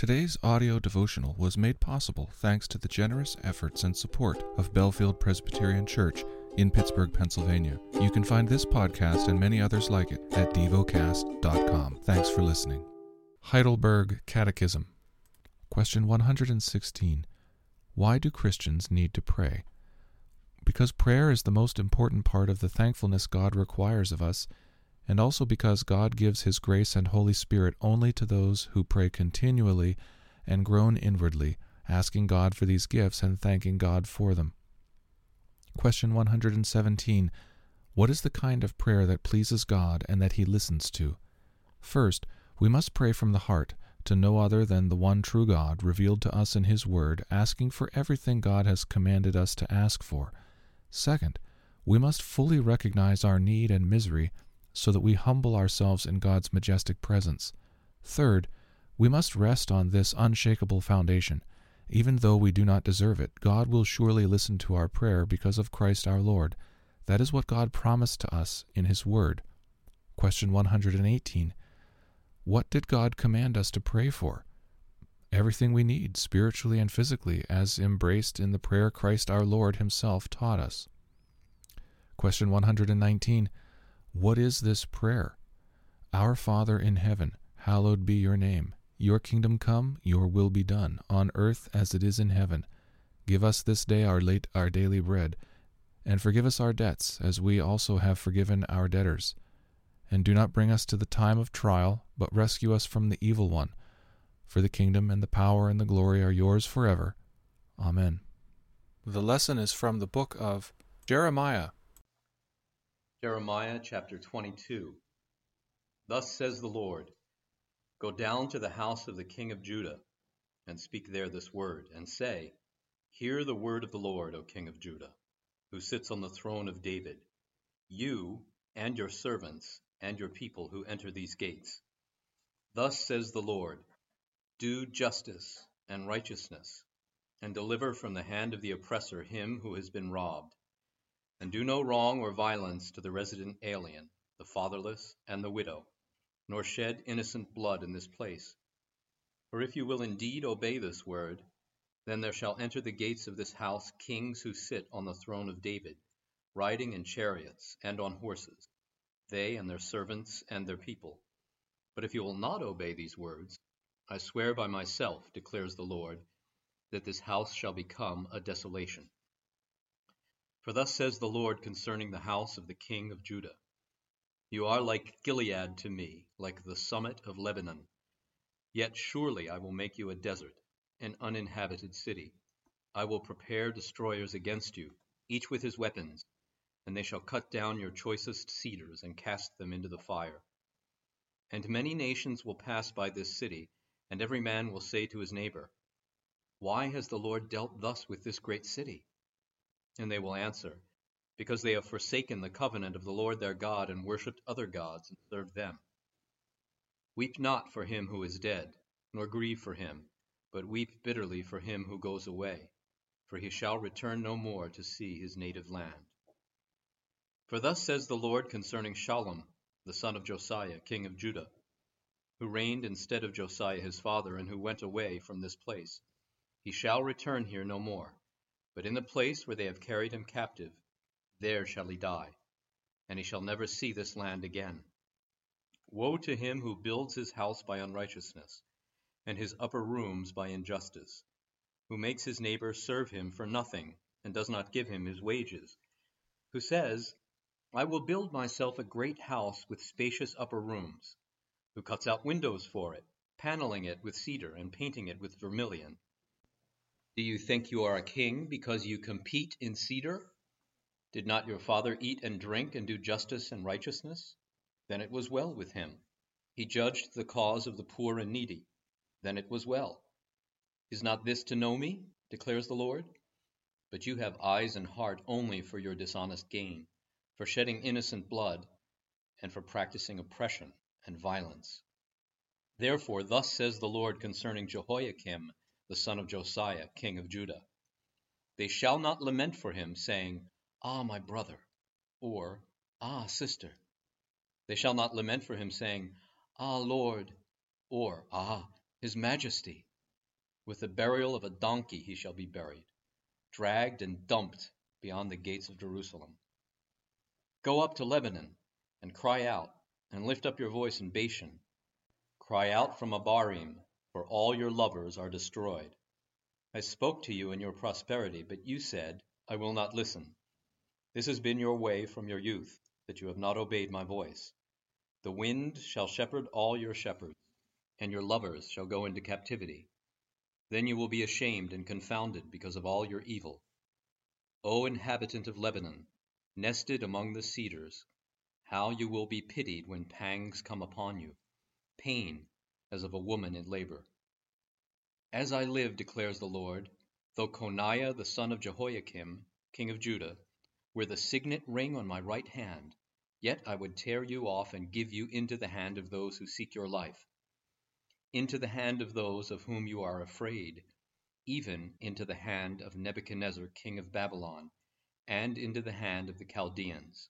Today's audio devotional was made possible thanks to the generous efforts and support of Bellefield Presbyterian Church in Pittsburgh, Pennsylvania. You can find this podcast and many others like it at devocast.com. Thanks for listening. Heidelberg Catechism. Question 116. Why do Christians need to pray? Because prayer is the most important part of the thankfulness God requires of us and also because God gives His grace and Holy Spirit only to those who pray continually and groan inwardly, asking God for these gifts and thanking God for them. Question 117. What is the kind of prayer that pleases God and that He listens to? First, we must pray from the heart, to no other than the one true God revealed to us in His Word, asking for everything God has commanded us to ask for. Second, we must fully recognize our need and misery so that we humble ourselves in God's majestic presence. Third, we must rest on this unshakable foundation. Even though we do not deserve it, God will surely listen to our prayer because of Christ our Lord. That is what God promised to us in His Word. Question 118 What did God command us to pray for? Everything we need, spiritually and physically, as embraced in the prayer Christ our Lord Himself taught us. Question 119 what is this prayer? Our Father in heaven, hallowed be your name. Your kingdom come, your will be done, on earth as it is in heaven. Give us this day our late our daily bread, and forgive us our debts, as we also have forgiven our debtors. And do not bring us to the time of trial, but rescue us from the evil one. For the kingdom and the power and the glory are yours forever. Amen. The lesson is from the book of Jeremiah, Jeremiah chapter 22 Thus says the Lord Go down to the house of the king of Judah, and speak there this word, and say, Hear the word of the Lord, O king of Judah, who sits on the throne of David, you and your servants and your people who enter these gates. Thus says the Lord Do justice and righteousness, and deliver from the hand of the oppressor him who has been robbed and do no wrong or violence to the resident alien, the fatherless, and the widow, nor shed innocent blood in this place. For if you will indeed obey this word, then there shall enter the gates of this house kings who sit on the throne of David, riding in chariots and on horses, they and their servants and their people. But if you will not obey these words, I swear by myself, declares the Lord, that this house shall become a desolation. For thus says the Lord concerning the house of the king of Judah You are like Gilead to me, like the summit of Lebanon. Yet surely I will make you a desert, an uninhabited city. I will prepare destroyers against you, each with his weapons, and they shall cut down your choicest cedars and cast them into the fire. And many nations will pass by this city, and every man will say to his neighbor, Why has the Lord dealt thus with this great city? And they will answer, Because they have forsaken the covenant of the Lord their God, and worshipped other gods, and served them. Weep not for him who is dead, nor grieve for him, but weep bitterly for him who goes away, for he shall return no more to see his native land. For thus says the Lord concerning Shallum, the son of Josiah, king of Judah, who reigned instead of Josiah his father, and who went away from this place. He shall return here no more but in the place where they have carried him captive, there shall he die, and he shall never see this land again. Woe to him who builds his house by unrighteousness, and his upper rooms by injustice, who makes his neighbor serve him for nothing, and does not give him his wages, who says, I will build myself a great house with spacious upper rooms, who cuts out windows for it, paneling it with cedar and painting it with vermilion do you think you are a king because you compete in cedar? Did not your father eat and drink and do justice and righteousness? Then it was well with him. He judged the cause of the poor and needy. Then it was well. Is not this to know me? declares the Lord. But you have eyes and heart only for your dishonest gain, for shedding innocent blood, and for practicing oppression and violence. Therefore, thus says the Lord concerning Jehoiakim the son of Josiah, king of Judah. They shall not lament for him, saying, Ah, my brother, or Ah, sister. They shall not lament for him, saying, Ah, Lord, or Ah, his majesty. With the burial of a donkey he shall be buried, dragged and dumped beyond the gates of Jerusalem. Go up to Lebanon, and cry out, and lift up your voice in Bashan. Cry out from Abarim, for all your lovers are destroyed. I spoke to you in your prosperity, but you said, I will not listen. This has been your way from your youth, that you have not obeyed my voice. The wind shall shepherd all your shepherds, and your lovers shall go into captivity. Then you will be ashamed and confounded because of all your evil. O inhabitant of Lebanon, nested among the cedars, how you will be pitied when pangs come upon you, pain as of a woman in labor. As I live, declares the Lord, though Coniah the son of Jehoiakim, king of Judah, were the signet ring on my right hand, yet I would tear you off and give you into the hand of those who seek your life, into the hand of those of whom you are afraid, even into the hand of Nebuchadnezzar king of Babylon, and into the hand of the Chaldeans.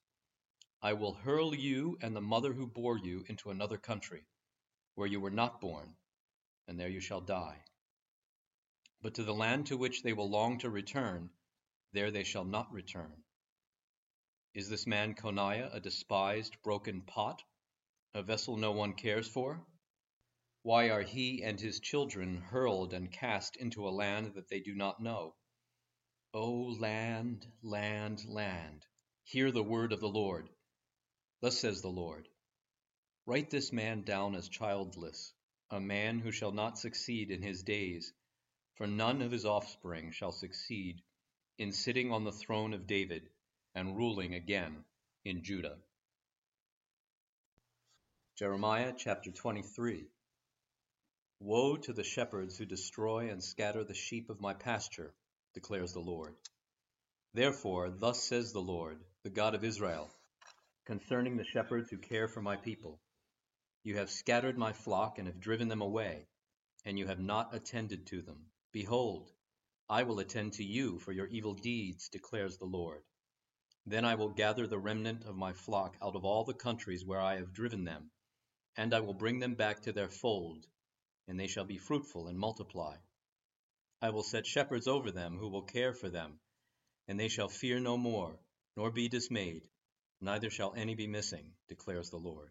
I will hurl you and the mother who bore you into another country, where you were not born, and there you shall die. But to the land to which they will long to return, there they shall not return. Is this man Coniah a despised, broken pot, a vessel no one cares for? Why are he and his children hurled and cast into a land that they do not know? O land, land, land, hear the word of the Lord. Thus says the Lord Write this man down as childless, a man who shall not succeed in his days, for none of his offspring shall succeed in sitting on the throne of David and ruling again in Judah. Jeremiah chapter 23 Woe to the shepherds who destroy and scatter the sheep of my pasture, declares the Lord. Therefore, thus says the Lord, the God of Israel concerning the shepherds who care for my people. You have scattered my flock and have driven them away, and you have not attended to them. Behold, I will attend to you for your evil deeds, declares the Lord. Then I will gather the remnant of my flock out of all the countries where I have driven them, and I will bring them back to their fold, and they shall be fruitful and multiply. I will set shepherds over them who will care for them, and they shall fear no more, nor be dismayed, neither shall any be missing, declares the Lord.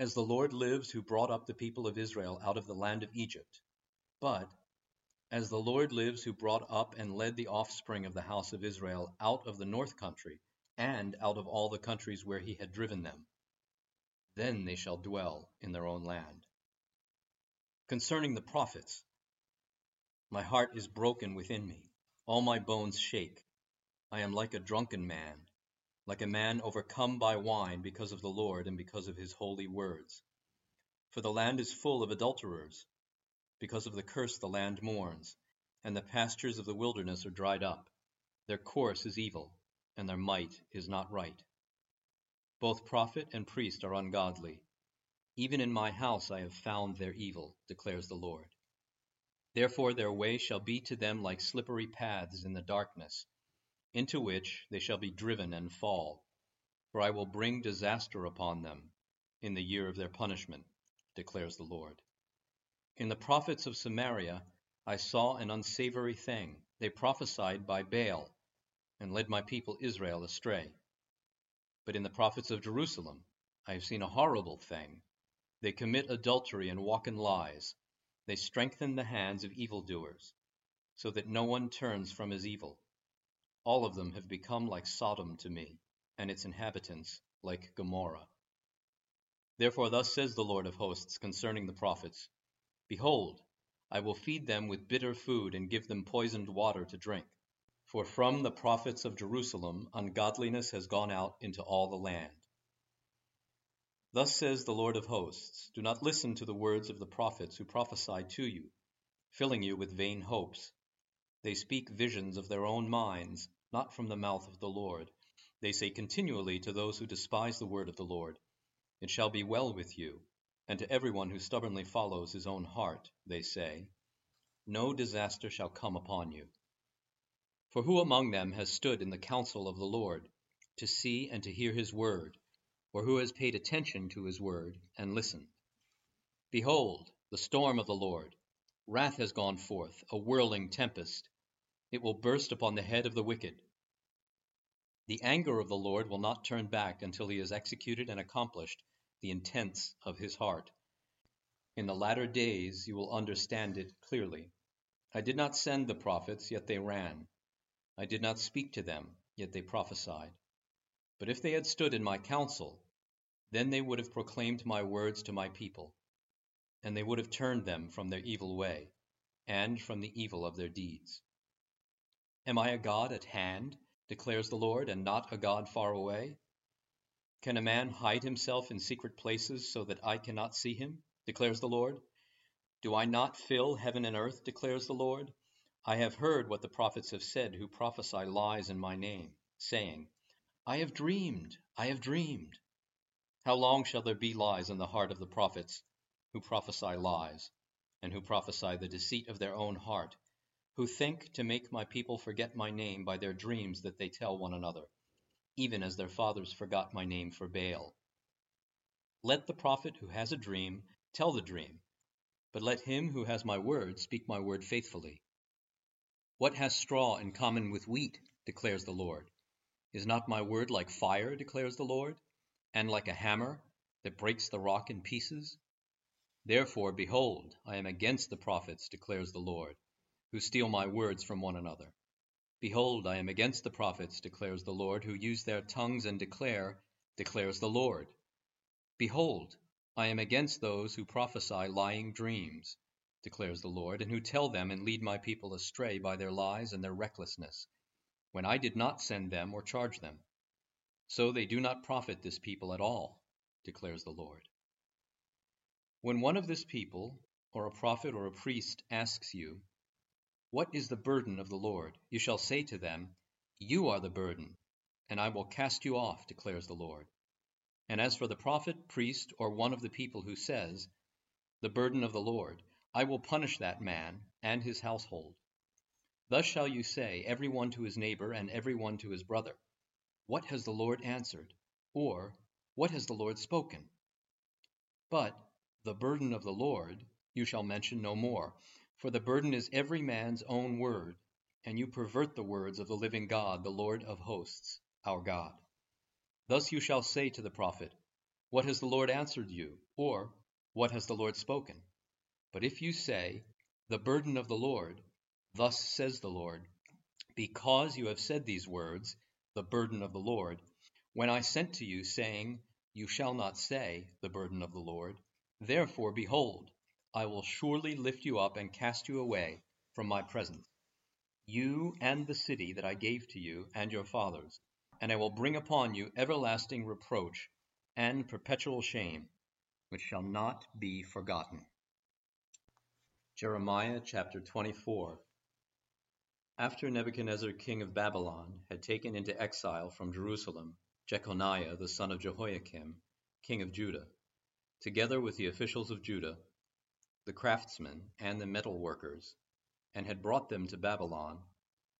As the Lord lives who brought up the people of Israel out of the land of Egypt, but, As the Lord lives who brought up and led the offspring of the house of Israel out of the north country, and out of all the countries where he had driven them. Then they shall dwell in their own land. Concerning the prophets, my heart is broken within me, all my bones shake. I am like a drunken man like a man overcome by wine because of the Lord and because of his holy words. For the land is full of adulterers. Because of the curse the land mourns, and the pastures of the wilderness are dried up. Their course is evil, and their might is not right. Both prophet and priest are ungodly. Even in my house I have found their evil, declares the Lord. Therefore their way shall be to them like slippery paths in the darkness, into which they shall be driven and fall. For I will bring disaster upon them in the year of their punishment, declares the Lord. In the prophets of Samaria I saw an unsavory thing. They prophesied by Baal, and led my people Israel astray. But in the prophets of Jerusalem I have seen a horrible thing. They commit adultery and walk in lies. They strengthen the hands of evildoers, so that no one turns from his evil. All of them have become like Sodom to me, and its inhabitants like Gomorrah. Therefore thus says the Lord of hosts concerning the prophets, Behold, I will feed them with bitter food and give them poisoned water to drink. For from the prophets of Jerusalem ungodliness has gone out into all the land. Thus says the Lord of hosts, Do not listen to the words of the prophets who prophesy to you. filling you with vain hopes. They speak visions of their own minds, not from the mouth of the Lord. They say continually to those who despise the word of the Lord, It shall be well with you. And to everyone who stubbornly follows his own heart, they say, No disaster shall come upon you. For who among them has stood in the counsel of the Lord, to see and to hear his word, or who has paid attention to his word and listened? Behold, the storm of the Lord, wrath has gone forth, a whirling tempest. It will burst upon the head of the wicked. The anger of the Lord will not turn back until he has executed and accomplished the intents of his heart. In the latter days you will understand it clearly. I did not send the prophets, yet they ran. I did not speak to them, yet they prophesied. But if they had stood in my counsel, then they would have proclaimed my words to my people, and they would have turned them from their evil way, and from the evil of their deeds. Am I a God at hand, declares the Lord, and not a God far away? Can a man hide himself in secret places so that I cannot see him? declares the Lord. Do I not fill heaven and earth? declares the Lord. I have heard what the prophets have said who prophesy lies in my name, saying, I have dreamed, I have dreamed. How long shall there be lies in the heart of the prophets who prophesy lies, and who prophesy the deceit of their own heart, who think to make my people forget my name by their dreams that they tell one another? even as their fathers forgot my name for Baal. Let the prophet who has a dream tell the dream, but let him who has my word speak my word faithfully. What has straw in common with wheat, declares the Lord? Is not my word like fire, declares the Lord, and like a hammer that breaks the rock in pieces? Therefore, behold, I am against the prophets, declares the Lord, who steal my words from one another. Behold, I am against the prophets, declares the Lord, who use their tongues and declare, declares the Lord. Behold, I am against those who prophesy lying dreams, declares the Lord, and who tell them and lead my people astray by their lies and their recklessness, when I did not send them or charge them. So they do not profit this people at all, declares the Lord. When one of this people, or a prophet or a priest, asks you, what is the burden of the Lord? You shall say to them, You are the burden, and I will cast you off, declares the Lord. And as for the prophet, priest, or one of the people who says, The burden of the Lord, I will punish that man and his household. Thus shall you say, every one to his neighbor and every one to his brother, What has the Lord answered? Or, What has the Lord spoken? But the burden of the Lord you shall mention no more for the burden is every man's own word, and you pervert the words of the living God, the Lord of hosts, our God. Thus you shall say to the prophet, What has the Lord answered you? Or, What has the Lord spoken? But if you say, The burden of the Lord, thus says the Lord, because you have said these words, the burden of the Lord, when I sent to you, saying, You shall not say, the burden of the Lord, therefore, behold, I will surely lift you up and cast you away from my presence, you and the city that I gave to you and your fathers, and I will bring upon you everlasting reproach and perpetual shame, which shall not be forgotten. Jeremiah chapter 24 After Nebuchadnezzar king of Babylon had taken into exile from Jerusalem Jeconiah the son of Jehoiakim, king of Judah, together with the officials of Judah, the craftsmen and the metal workers, and had brought them to Babylon,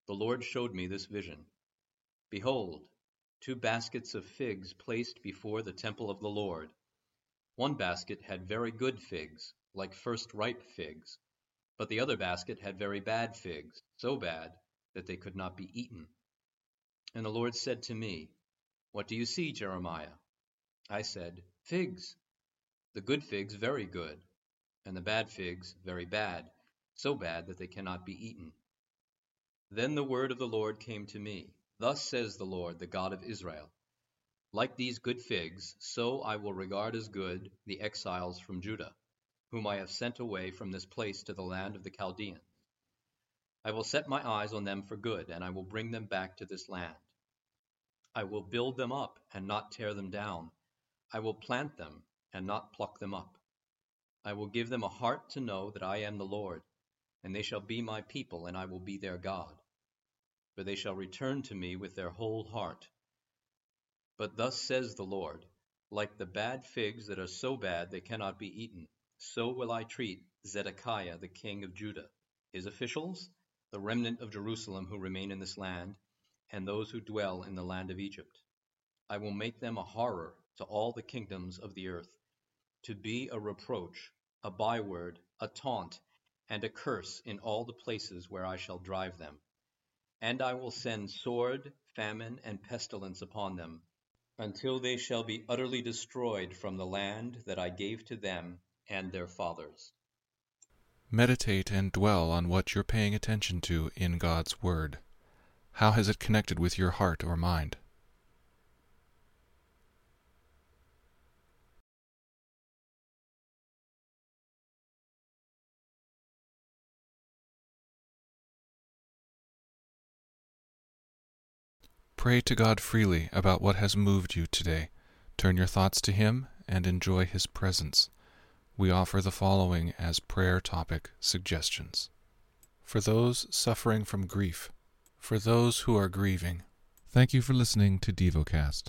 the Lord showed me this vision. Behold, two baskets of figs placed before the temple of the Lord. One basket had very good figs, like first ripe figs, but the other basket had very bad figs, so bad that they could not be eaten. And the Lord said to me, What do you see, Jeremiah? I said, Figs. The good figs very good, and the bad figs very bad, so bad that they cannot be eaten. Then the word of the Lord came to me. Thus says the Lord, the God of Israel Like these good figs, so I will regard as good the exiles from Judah, whom I have sent away from this place to the land of the Chaldeans. I will set my eyes on them for good, and I will bring them back to this land. I will build them up and not tear them down. I will plant them and not pluck them up. I will give them a heart to know that I am the Lord, and they shall be my people, and I will be their God. For they shall return to me with their whole heart. But thus says the Lord, like the bad figs that are so bad they cannot be eaten, so will I treat Zedekiah the king of Judah, his officials, the remnant of Jerusalem who remain in this land, and those who dwell in the land of Egypt. I will make them a horror to all the kingdoms of the earth, to be a reproach, a byword, a taunt, and a curse in all the places where I shall drive them. And I will send sword, famine, and pestilence upon them, until they shall be utterly destroyed from the land that I gave to them and their fathers. Meditate and dwell on what you're paying attention to in God's Word. How has it connected with your heart or mind? Pray to God freely about what has moved you today. Turn your thoughts to Him and enjoy His presence. We offer the following as prayer topic suggestions. For those suffering from grief, for those who are grieving. Thank you for listening to DevoCast.